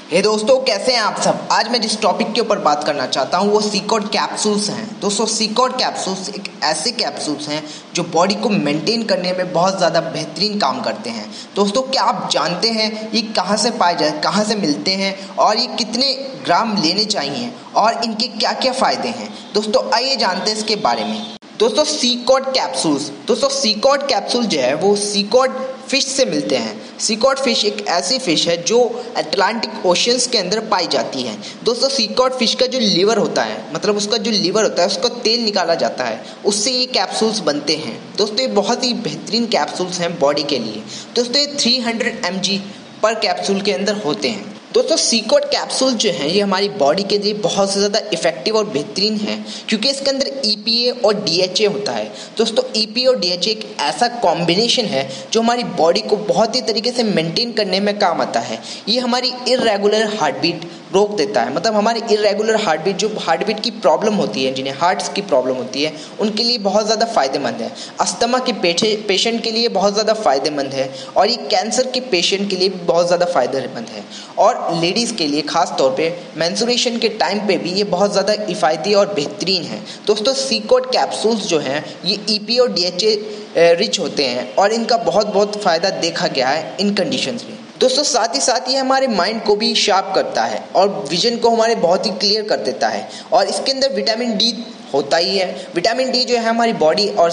हे hey दोस्तों, कैसे हैं आप सब? आज मैं जिस टॉपिक के ऊपर बात करना चाहता हूँ, वो सीकॉड कैप्सूल्स हैं। दोस्तों सीकॉड कैप्सूल्स एक ऐसे कैप्सूल्स हैं जो बॉडी को मेंटेन करने में बहुत ज़्यादा बेहतरीन काम करते हैं। दोस्तों, क्या आप जानते हैं ये कहाँ से पाए जाए, कहाँ से मिलते हैं और ये कितने ग्राम लेने चाहिए और इनके क्या क्या फ़ायदे हैं? दोस्तों, आइए जानते हैं इसके बारे में। दोस्तों सीकॉड कैप्सूल्स दोस्तों सीकॉड कैप्सूल जो है, वो सीकॉड फ़िश से मिलते हैं। सीकॉट फ़िश एक ऐसी फ़िश है जो अटलांटिक ओशंस के अंदर पाई जाती है। दोस्तों सीकॉट फ़िश का जो लीवर होता है मतलब उसका जो लीवर होता है, उसका तेल निकाला जाता है। उससे ये कैप्सूल्स बनते हैं। दोस्तों, ये बहुत ही बेहतरीन कैप्सूल्स हैं बॉडी के लिए। दोस्तों, ये थ्री हंड्रेड पर कैप्सूल के अंदर होते हैं। दोस्तों सीकोट कैप्सूल जो हैं, ये हमारी बॉडी के लिए बहुत से ज़्यादा इफ़ेक्टिव और बेहतरीन है, क्योंकि इसके अंदर ई e और डी होता है। दोस्तों ई e और डी एक ऐसा कॉम्बिनेशन है जो हमारी बॉडी को बहुत ही तरीके से मेंटेन करने में काम आता है। ये हमारी इरेगुलर हार्ट बीट रोक देता है। मतलब हमारी इरेगुलर हार्ट बीट जो हार्ट बीट की प्रॉब्लम होती है, जिन्हें हार्ट्स की प्रॉब्लम होती है, उनके लिए बहुत ज़्यादा फ़ायदेमंद है। अस्थमा के पेशेंट के लिए बहुत ज़्यादा फ़ायदेमंद है और ये कैंसर के पेशेंट के लिए भी बहुत ज़्यादा फ़ायदेमंद है। और लेडीज़ के लिए, ख़ास तौर पे मैंसुरेशन के टाइम पर भी ये बहुत ज़्यादा इफ़ायती और बेहतरीन है। दोस्तों सीकोट कैप्सूल्स जो हैं, ये ई e और डी एच ए रिच होते हैं और इनका बहुत बहुत फ़ायदा देखा गया है इन कंडीशंस में। दोस्तों, साथ ही साथ ये हमारे माइंड को भी शार्प करता है और विजन को हमारे बहुत ही क्लियर कर देता है। और इसके अंदर विटामिन डी होता ही है। विटामिन डी जो है हमारी बॉडी और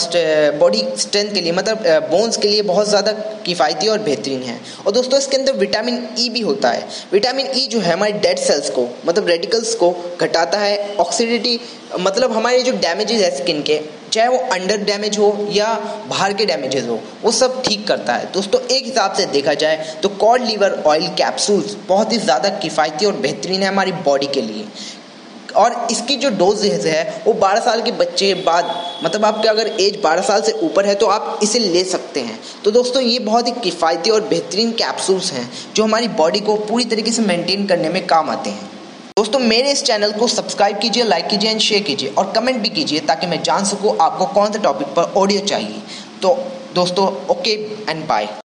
बॉडी स्ट्रेंथ के लिए मतलब बोन्स के लिए बहुत ज़्यादा किफ़ायती और बेहतरीन है। और दोस्तों, इसके अंदर विटामिन ई e भी होता है। विटामिन ई e जो है हमारे डेड सेल्स को मतलब रेडिकल्स को घटाता है। ऑक्सीडिटी मतलब हमारे जो डैमेजेस है स्किन के, चाहे वो अंडर डैमेज हो या बाहर के डैमेजेस हो, वो सब ठीक करता है। दोस्तों, एक हिसाब से देखा जाए तो कॉड लीवर ऑयल कैप्सूल्स बहुत ही ज़्यादा किफ़ायती और बेहतरीन है हमारी बॉडी के लिए। और इसकी जो डोजेज है वो 12 साल के बच्चे बाद मतलब आपके अगर एज 12 साल से ऊपर है तो आप इसे ले सकते हैं। तो दोस्तों, ये बहुत ही किफ़ायती और बेहतरीन कैप्सूल्स हैं, जो हमारी बॉडी को पूरी तरीके से मेंटेन करने में काम आते हैं। दोस्तों, मेरे इस चैनल को सब्सक्राइब कीजिए लाइक कीजिए एंड शेयर कीजिए, और कमेंट भी कीजिए, ताकि मैं जान सकूँ आपको कौन से टॉपिक पर ऑडियो चाहिए। तो दोस्तों ओके एंड बाय